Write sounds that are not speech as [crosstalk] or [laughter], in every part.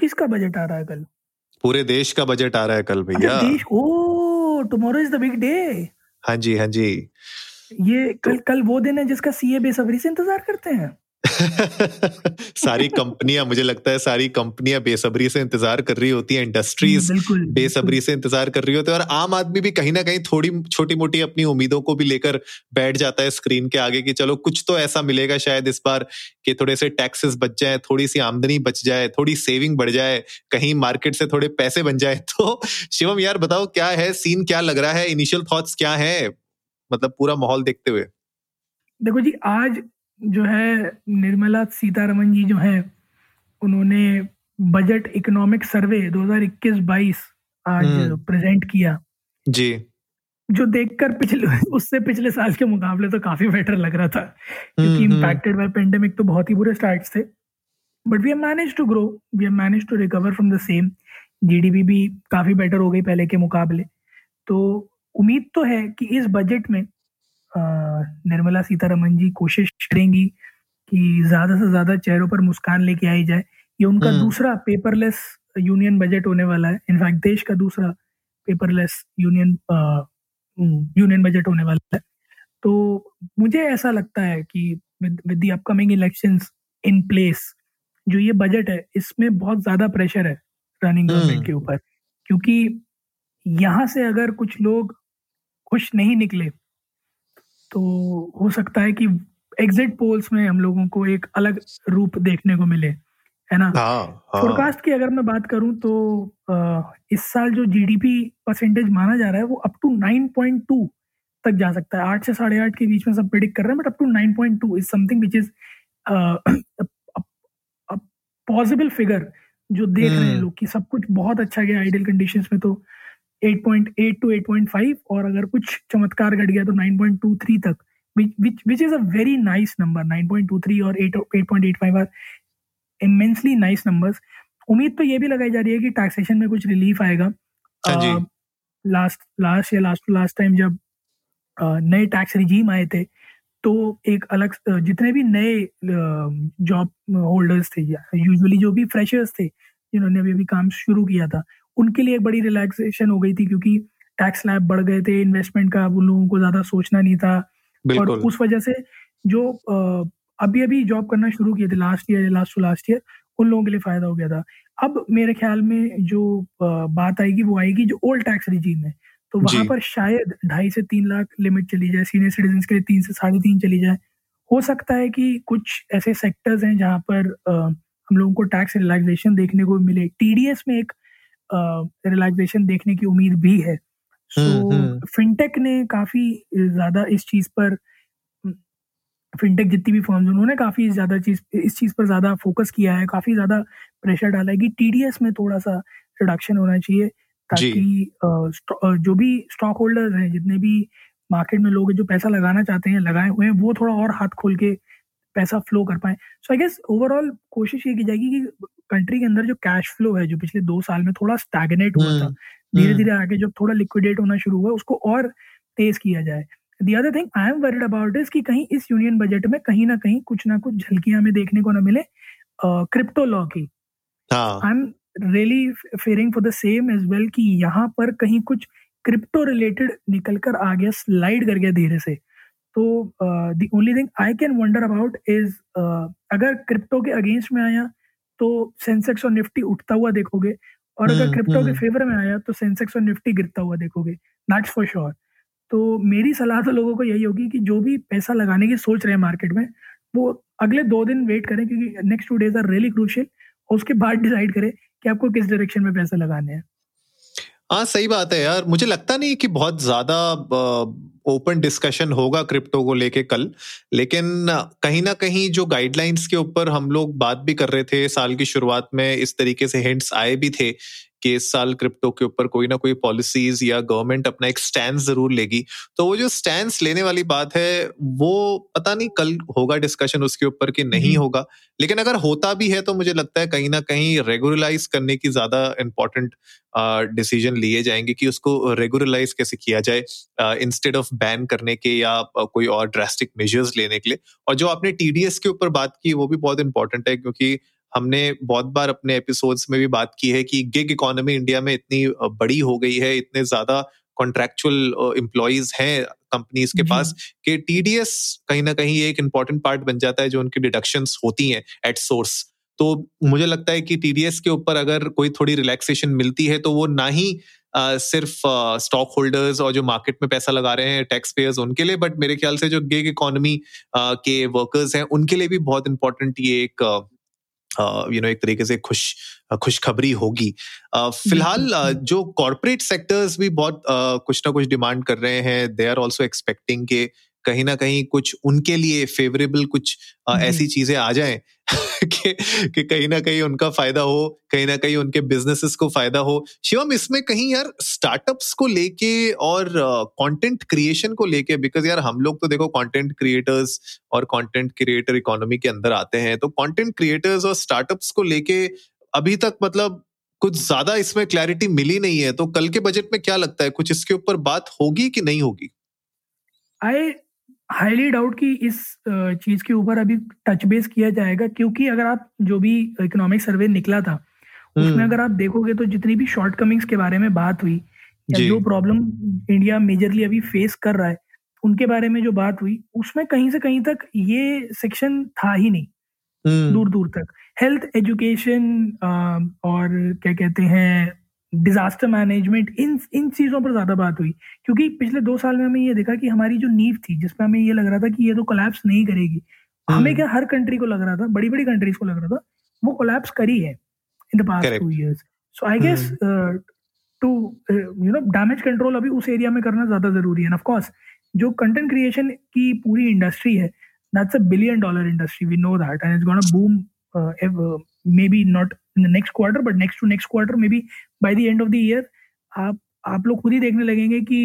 किसका बजट आ रहा है कल? पूरे देश का बजट आ रहा है कल भैया। देश ओ tomorrow is the big day हाँ जी हाँ जी। ये कल कल वो दिन है जिसका सीए बेसब्री से इंतज़ार करते हैं। [laughs] सारी कंपनियाँ मुझे लगता है सारी कंपनियाँ बेसब्री से इंतज़ार कर रही होती है इंडस्ट्रीज़ बेसब्री से इंतज़ार कर रही होती है और आम आदमी भी कहीं ना कहीं थोड़ी छोटी मोटी अपनी उम्मीदों को भी लेकर बैठ जाता है स्क्रीन के आगे कि चलो कुछ तो ऐसा मिलेगा शायद इस बार कि थोड़े से टैक्सेस बच जाए थोड़ी सी आमदनी बच जाए थोड़ी सेविंग बढ़ जाए कहीं मार्केट से थोड़े पैसे बन जाए। [laughs] तो शिवम यार बताओ क्या है? सीन क्या लग रहा है? इनिशियल थॉट्स क्या है? मतलब पूरा माहौल देखते हुए। देखो जी आज जो है निर्मला सीतारमन जी जो है उन्होंने बजट इकोनॉमिक सर्वे 2021-22 आज हम्म। प्रेजेंट किया। जी। जो देखकर पिछले उससे पिछले साल के मुकाबले तो काफ़ी बेटर लग रहा था क्योंकि हम्म, हम्म। इम्पैक्टेड बाय पेंडेमिक तो बहुत ही बुरे स्टार्ट्स थे। But we manage to grow we manage to recover from the same GDP भी काफ़ी बेटर हो गई पहले के मुकाबले। तो उम्मीद तो है कि इस बजट में निर्मला सीतारमन जी कोशिश करेंगी कि ज़्यादा से ज़्यादा चेहरों पर मुस्कान लेके आई जाए ये उनका हम्म। दूसरा पेपरलेस यूनियन बजट होने वाला है इनफैक्ट देश का दूसरा पेपरलेस यूनियन यूनियन बजट होने वाला है तो मुझे ऐसा लगता है कि with the upcoming elections in place जो ये बजट है इसमें बहुत ज़्यादा प्रेशर है रनिंग हम्म। गवर्नमेंट के ऊपर क्योंकि यहाँ से अगर कुछ लोग खुश नहीं निकले तो हो सकता है कि एग्जिट पोल्स में हम लोगों को एक अलग रूप देखने को मिले है ना? हाँ हाँ। फोरकास्ट की अगर मैं बात करूँ तो अ, इस साल जो जीडीपी परसेंटेज माना जा रहा है वो अप टू 9.2 तक जा सकता है। आठ से साढ़े आठ के बीच में सब प्रिडिक्ट कर रहे हैं but up to 9.2 is something which is possible figure जो देख रहे हैं हम्म। लोग कि सब कुछ बहुत अच्छा गया आइडियल कंडीशंस में तो। 8.8 टू 8.5 और अगर कुछ चमत्कार घट गया तो 9.23 तक which is a very nice number 9.23 और 8 8.85 आर इमेंसली नाइस नंबर्स उम्मीद तो ये भी लगाई जा रही है कि टैक्सेशन में कुछ रिलीफ आएगा। हाँ लास्ट लास्ट या लास्ट टू लास्ट टाइम जब नए टैक्स रिजीम आए थे तो एक अलग जितने भी नए जॉब होल्डर्स थे यूजुअली जो भी फ्रेशर्स थे जिन्होंने अभी अभी काम शुरू किया था उनके लिए एक बड़ी रिलैक्सेशन हो गई थी क्योंकि टैक्स स्लैब बढ़ गए थे इन्वेस्टमेंट का उन लोगों को ज़्यादा सोचना नहीं था। और उस वजह से जो अभी अभी जॉब करना शुरू किए थे last year last to last year उन लोगों के लिए फ़ायदा हो गया था। अब मेरे ख्याल में जो बात आएगी वो आएगी जो ओल्ड टैक्स रिजीम है। तो वहाँ पर शायद ढाई से तीन लाख लिमिट चली जाए सीनियर सिटीजन के लिए तीन से साढ़े तीन चली जाए। हो सकता है कि कुछ ऐसे सेक्टर्स हैं जहाँ पर हम लोगों को टैक्स रिलैक्सेशन देखने को मिले। टीडीएस में एक रिलैक्सेशन देखने की उम्मीद भी है। सो हम्म, हम्म। फिनटेक ने काफ़ी ज़्यादा इस चीज़ पर फिनटेक जितनी भी फर्म्स उन्होंने काफ़ी ज़्यादा चीज़ इस चीज़ पर ज़्यादा फोकस किया है काफ़ी ज़्यादा प्रेशर डाला है कि टीडीएस में थोड़ा सा रिडक्शन होना चाहिए ताकि जो भी स्टॉक होल्डर्स हैं जितने भी मार्केट में लोग हैं जो पैसा लगाना चाहते हैं लगाए हुए हैं वो थोड़ा और हाथ खोल के पैसा फ्लो कर पाए। सो आई गेस ओवरऑल कोशिश ये की जाएगी कि कंट्री के अंदर जो कैश फ्लो है जो पिछले दो साल में थोड़ा स्टैगनेट हुआ था हम्म, धीरे हम्म। धीरे आगे जब थोड़ा लिक्विडेट होना शुरू हुआ उसको और तेज किया जाए। The other thing I am worried about is कि कहीं इस यूनियन बजट में कहीं ना कहीं कुछ ना कुछ झलकियाँ हमें देखने को ना मिले क्रिप्टो लॉ की। I am really fearing for the same as well कि यहाँ पर कहीं कुछ क्रिप्टो रिलेटेड निकल कर आ गया स्लाइड कर गया धीरे से। तो the only thing I can wonder about is अगर क्रिप्टो के अगेंस्ट में आया तो सेंसेक्स और निफ्टी उठता हुआ देखोगे और अगर हम्म, क्रिप्टो के हम्म। फेवर में आया तो सेंसेक्स और निफ्टी गिरता हुआ देखोगे दैट्स फॉर श्योर तो मेरी सलाह तो लोगों को यही होगी कि जो भी पैसा लगाने की सोच रहे हैं मार्केट में वो अगले दो दिन वेट करें क्योंकि next two days are really crucial और उसके बाद डिसाइड करें कि आपको किस डायरेक्शन में पैसा लगाने हैं हाँ सही बात है यार। मुझे लगता नहीं कि बहुत ज़्यादा ओपन डिस्कशन होगा क्रिप्टो को लेके कल, लेकिन कहीं ना कहीं जो गाइडलाइंस के ऊपर हम लोग बात भी कर रहे थे साल की शुरुआत में, इस तरीके से हिंट्स आए भी थे कि इस साल क्रिप्टो के ऊपर कोई ना कोई पॉलिसीज़ या गवर्नमेंट अपना एक स्टैंड ज़रूर लेगी। तो वो जो स्टैंड लेने वाली बात है वो पता नहीं कल होगा डिस्कशन उसके ऊपर कि नहीं होगा। लेकिन अगर होता भी है तो मुझे लगता है कहीं ना कहीं रेगुलराइज करने की ज़्यादा इंपॉर्टेंट डिसीज़न लिए जाएँगे कि उसको रेगुलराइज कैसे किया जाए इंस्टेड ऑफ़ बैन करने के या कोई और ड्रास्टिक मेजर्स लेने के लिए। और जो आपने टीडीएस के ऊपर बात की वो भी बहुत इंपॉर्टेंट है क्योंकि हमने बहुत बार अपने एपिसोड्स में भी बात की है कि गिग इकोनॉमी इंडिया में इतनी बड़ी हो गई है इतने ज़्यादा कॉन्ट्रेक्चुअल एम्प्लॉयज़ हैं कंपनीज़ के पास कि टीडीएस कहीं ना कहीं एक इंपॉर्टेंट पार्ट बन जाता है जो उनकी डिडक्शन होती हैं एट सोर्स तो मुझे लगता है कि टीडीएस के ऊपर अगर कोई थोड़ी रिलैक्सेशन मिलती है तो वो ना ही Uh, सिर्फ़ स्टॉक होल्डर्स और जो मार्केट में पैसा लगा रहे हैं टैक्स पेयर्स उनके लिए बट मेरे ख्याल से जो गिग इकोनॉमी uh, के वर्कर्स हैं उनके लिए भी बहुत इंपॉर्टेंट ये एक यू नो एक तरीके से खुश खुशखबरी होगी। फ़िलहाल जो कॉरपोरेट सेक्टर्स भी बहुत कुछ ना कुछ डिमांड कर रहे हैं दे आर ऑल्सो एक्सपेक्टिंग के कहीं ना कहीं कुछ उनके लिए फेवरेबल कुछ ऐसी चीज़ें आ जाएँ। कि, कि कहीं ना कहीं उनका फ़ायदा हो कहीं ना कहीं उनके बिजनेसेस को फ़ायदा हो। शिवम इसमें कहीं यार स्टार्टअप्स को लेके और कंटेंट क्रिएशन को लेके बिकॉज़ यार हम लोग तो देखो कंटेंट क्रिएटर्स और कंटेंट क्रिएटर इकोनॉमी के अंदर आते हैं तो कंटेंट क्रिएटर्स और स्टार्टअप्स को लेके अभी तक मतलब कुछ ज़्यादा इसमें क्लैरिटी मिली नहीं है तो कल के बजट में क्या लगता है? कुछ इसके ऊपर बात होगी कि नहीं होगी? आई हाईली डाउट कि इस चीज़ के ऊपर अभी टच बेस किया जाएगा क्योंकि अगर आप जो भी इकोनॉमिक सर्वे निकला था उसमें हम्म। अगर आप देखोगे तो जितनी भी शॉर्ट कमिंग्स के बारे में बात हुई या जो प्रॉब्लम इंडिया मेजरली अभी फेस कर रहा है उनके बारे में जो बात हुई उसमें कहीं से कहीं तक ये सेक्शन था ही नहीं हम्म। दूर दूर तक हेल्थ एजुकेशन और क्या कहते हैं डिजास्टर मैनेजमेंट इन इन चीज़ों पर ज़्यादा बात हुई। क्योंकि पिछले दो साल में हमें ये देखा कि हमारी जो नींव थी जिसमें हमें ये लग रहा था कि ये तो कोलैप्स नहीं करेगी हमें हम्म। क्या हर कंट्री को लग रहा था बड़ी बड़ी कंट्रीज़ को लग रहा था वो कोलैप्स करी है in the past two years so I guess to you know damage control अभी उस एरिया में करना ज़्यादा ज़रूरी है। ऑफकोर्स जो कंटेंट क्रिएशन की पूरी इंडस्ट्री है that's a billion dollar industry we know that and it's gonna boom maybe not in the next quarter but next to next quarter maybe by the end of the year आप आप लोग खुद ही देखने लगेंगे कि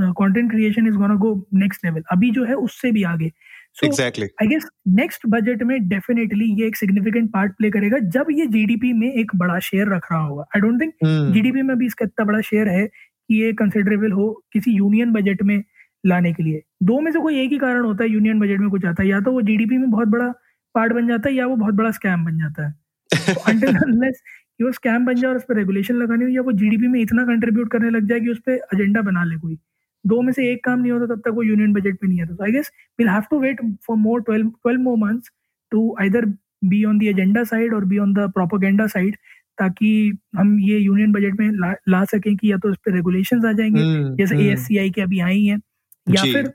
content creation is gonna go next level अभी जो है उससे भी आगे। So exactly I guess next budget में डेफिनेटली ये एक सिग्निफिकेंट पार्ट प्ले करेगा जब ये जीडीपी में एक बड़ा शेयर रख रहा होगा। आई डोंट थिंक जीडीपी में भी इसका इतना बड़ा शेयर है कि ये कंसिडरेबल हो किसी यूनियन बजट में लाने के लिए। दो में से कोई एक ही कारण होता है यूनियन बजट में कुछ आता है। या तो वो जीडीपी में बहुत बड़ा पार्ट बन जाता है या वो बहुत बड़ा स्कैम बन जाता है। [laughs] कि वो स्कैम बन जाए और उस पर रेगुलेशन लगानी हो या वो जीडीपी में इतना कंट्रीब्यूट करने लग जाए कि उस पर एजेंडा बना ले कोई। दो में से एक काम नहीं होता तब तक वो यूनियन बजट पे नहीं आता। I guess will have to wait for more twelve twelve more months to either be on the agenda side और be on the propaganda side ताकि हम ये यूनियन बजट में ला, ला सकें कि या तो इस पर रेगुलेशन आ जाएँगे hmm, जैसे ए एस सी आई के अभी आई हैं या फिर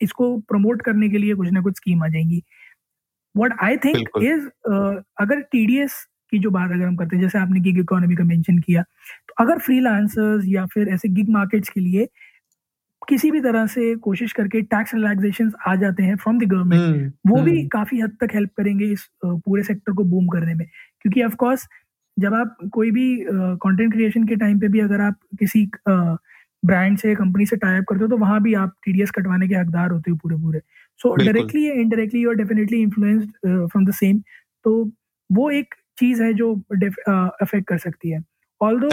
इसको प्रमोट करने के लिए कुछ ना कुछ स्कीम आ जाएँगी। वट आई थिंक इज़ अगर टीडीएस की जो बात अगर हम करते हैं जैसे आपने गिग इकोनॉमी का मेंशन किया तो अगर फ्रीलांसर्स या फिर ऐसे गिग मार्केट्स के लिए किसी भी तरह से कोशिश करके टैक्स रिलैक्सेशन आ जाते हैं फ्रॉम द गवर्नमेंट वो भी हम्म। काफ़ी हद तक हेल्प करेंगे इस पूरे सेक्टर को बूम करने में। क्योंकि ऑफ़ कोर्स जब आप कोई भी कंटेंट क्रिएशन के टाइम पे भी अगर आप किसी ब्रांड से कंपनी से टाइप करते हो तो वहाँ भी आप टीडीएस कटवाने के हकदार होते हो पूरे पूरे सो डायरेक्टली या indirectly you are definitely influenced from the same तो वो एक चीज़ है जो अफेक्ट कर सकती है। ऑल दो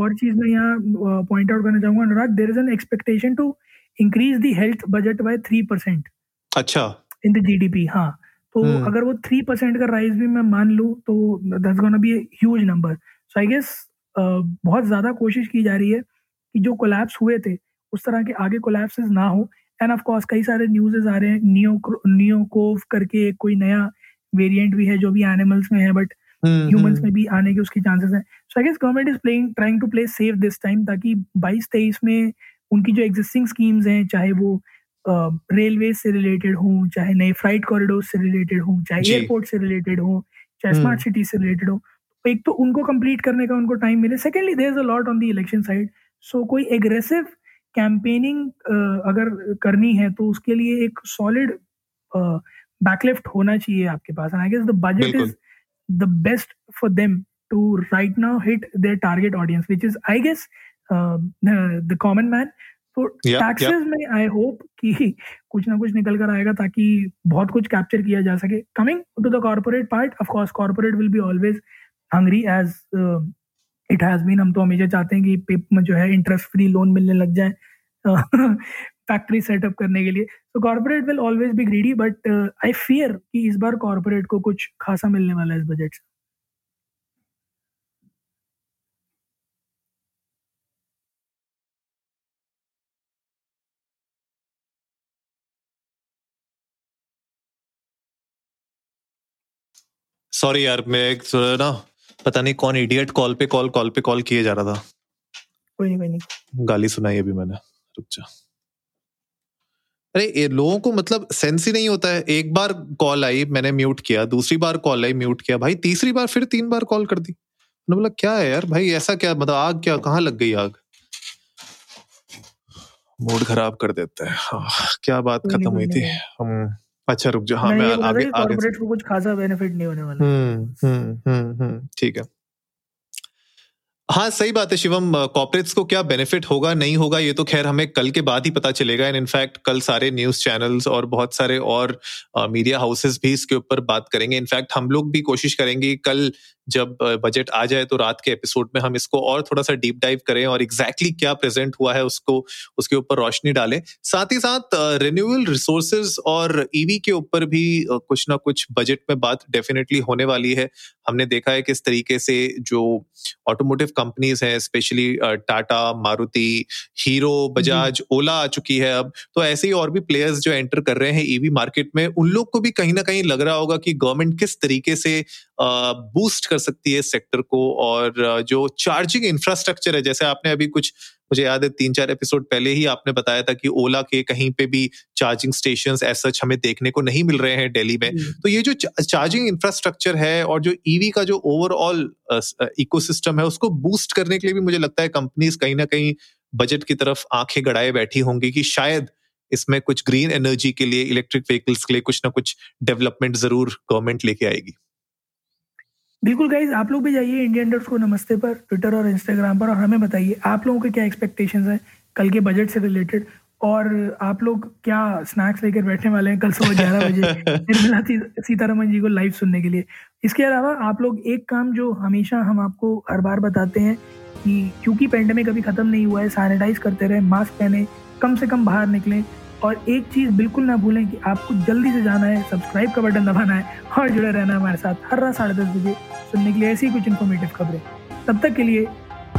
और चीज़ मैं यहाँ पॉइंट आउट करना चाहूँगा Anurag there is an expectation to increase the health budget by three percent अच्छा। इन द जीडीपी हाँ। तो hmm. अगर वो थ्री परसेंट का राइज भी मैं मान लू तो that's gonna be huge number so I guess बहुत ज़्यादा कोशिश की जा रही है कि जो कोलैप्स हुए थे उस तरह के आगे कोलैप्सेस ना हो। एंड ऑफ़ कोर्स कई सारे न्यूज़ आ रहे हैं नियो नियोकोव करके कोई नया वेरिएंट भी है जो भी एनिमल्स में है बट ह्यूमंस हम्म, में भी आने के उसके चांसेस हैं। So I guess government is playing trying to play safe this time ताकि 22 23 में उनकी जो एग्जिस्टिंग स्कीम्स हैं चाहे वो रेलवे से रिलेटेड हों चाहे नए फ़्लाइट कॉरिडोर से रिलेटेड हों चाहे एयरपोर्ट से रिलेटेड हों चाहे स्मार्ट सिटी हम्म। से रिलेटेड हो एक तो उनको कंप्लीट करने का उनको टाइम मिले। Secondly there is a lot on the election side so कोई एग्रेसिव कैंपेनिंग अगर करनी है तो उसके लिए एक सॉलिड बैकलिफ्ट होना चाहिए आपके पास। I guess the budget is the best for them to right now hit their target audience which is I guess the common man तो टैक्सेस में आई होप कि [laughs] कुछ ना कुछ निकल कर आएगा ताकि बहुत कुछ कैप्चर किया जा सके। Coming to the corporate part of course corporate will be always hungry as it has been हम तो हमेशा चाहते हैं कि पिप में जो है इंटरेस्ट फ्री लोन मिलने लग जाए। [laughs] फैक्ट्री सेटअप करने के लिए। तो corporate will always be greedy but I fear कि इस बार कॉर्पोरेट को कुछ खासा मिलने वाला है इस बजट से। सॉरी यार मैं एक ना पता नहीं कौन इडियट कॉल पे कॉल कॉल पे कॉल किए जा रहा था। कोई नहीं कोई नहीं। गाली सुनाई अभी मैंने रुक जा। अरे ये लोगों को मतलब सेंस ही नहीं होता है। एक बार कॉल आई मैंने म्यूट किया दूसरी बार कॉल आई म्यूट किया। भाई तीसरी बार फिर तीन बार कॉल कर दी। मैंने बोला क्या है यार? भाई ऐसा क्या? मतलब आग क्या? कहाँ लग गई आग? मूड खराब कर देता है। हाँ, क्या बात खत्म हुई थी। हम अच्छा रुक जाओ। हाँ मैं आगे आगे को कुछ खासा बेनिफिट नहीं होने वाला। हम्म हम्म हम्म हम्म ठीक है। हाँ सही बात है शिवम। कॉर्पोरेट्स को क्या बेनिफिट होगा, नहीं होगा, ये तो खैर हमें कल के बाद ही पता चलेगा। एंड इनफैक्ट कल सारे न्यूज़ चैनल्स और बहुत सारे और मीडिया हाउसेस भी इसके ऊपर बात करेंगे। इनफैक्ट हम लोग भी कोशिश करेंगे कल जब बजट आ जाए तो रात के एपिसोड में हम इसको और थोड़ा सा डीप डाइव करें और एग्जैक्टली exactly क्या प्रेजेंट हुआ है उसको उसके ऊपर रोशनी डालें। साथ ही साथ रिन्यूएबल रिसोर्सेज और ईवी के ऊपर भी कुछ ना कुछ बजट में बात डेफिनेटली होने वाली है। हमने देखा है किस तरीके से जो ऑटोमोटिव कंपनीज़ हैं स्पेशली टाटा मारुति हीरो बजाज ओला आ चुकी है अब। तो ऐसे ही और भी प्लेयर्स जो एंटर कर रहे हैं ईवी मार्केट में उन लोग को भी कहीं ना कहीं लग रहा होगा कि गवर्नमेंट किस तरीके से बूस्ट कर सकती है सेक्टर को और जो चार्जिंग इंफ्रास्ट्रक्चर है जैसे आपने अभी कुछ मुझे याद है तीन चार एपिसोड पहले ही आपने बताया था कि ओला के कहीं पे भी चार्जिंग स्टेशन ऐसा हमें देखने को नहीं मिल रहे हैं दिल्ली में। तो ये जो चार्जिंग इंफ्रास्ट्रक्चर है और जो ईवी का जो ओवरऑल इकोसिस्टम है उसको बूस्ट करने के लिए भी मुझे लगता है कंपनीज़ कहीं ना कहीं बजट की तरफ़ आँखें गड़ाए बैठी होंगी कि शायद इसमें कुछ ग्रीन एनर्जी के लिए इलेक्ट्रिक व्हीकल्स के लिए कुछ ना कुछ डेवलपमेंट ज़रूर गवर्नमेंट लेके आएगी। बिल्कुल गाइज़ आप लोग भी जाइए इंडियन डॉट्स को नमस्ते पर ट्विटर और इंस्टाग्राम पर और हमें बताइए आप लोगों के क्या एक्सपेक्टेशंस हैं कल के बजट से रिलेटेड और आप लोग क्या स्नैक्स लेकर बैठने वाले हैं कल सुबह ग्यारह बजे [laughs] निर्मला सीतारमन जी को लाइव सुनने के लिए? इसके अलावा आप लोग एक काम जो हमेशा हम आपको हर बार बताते हैं कि क्योंकि पेंडेमिक अभी खत्म नहीं हुआ है सैनिटाइज करते रहे मास्क पहने कम से कम बाहर निकलें और एक चीज़ बिल्कुल ना भूलें कि आपको जल्दी से जाना है सब्सक्राइब का बटन दबाना है और जुड़े रहना हमारे साथ हर रात साढ़े दस बजे सुनने के लिए ऐसी कुछ इन्फॉर्मेटिव खबरें। तब तक के लिए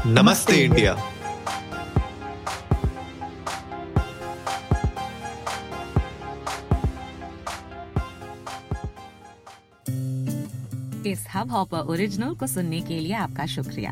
नमस्ते इंडिया। इस हब हॉपर ओरिजिनल को सुनने के लिए आपका शुक्रिया।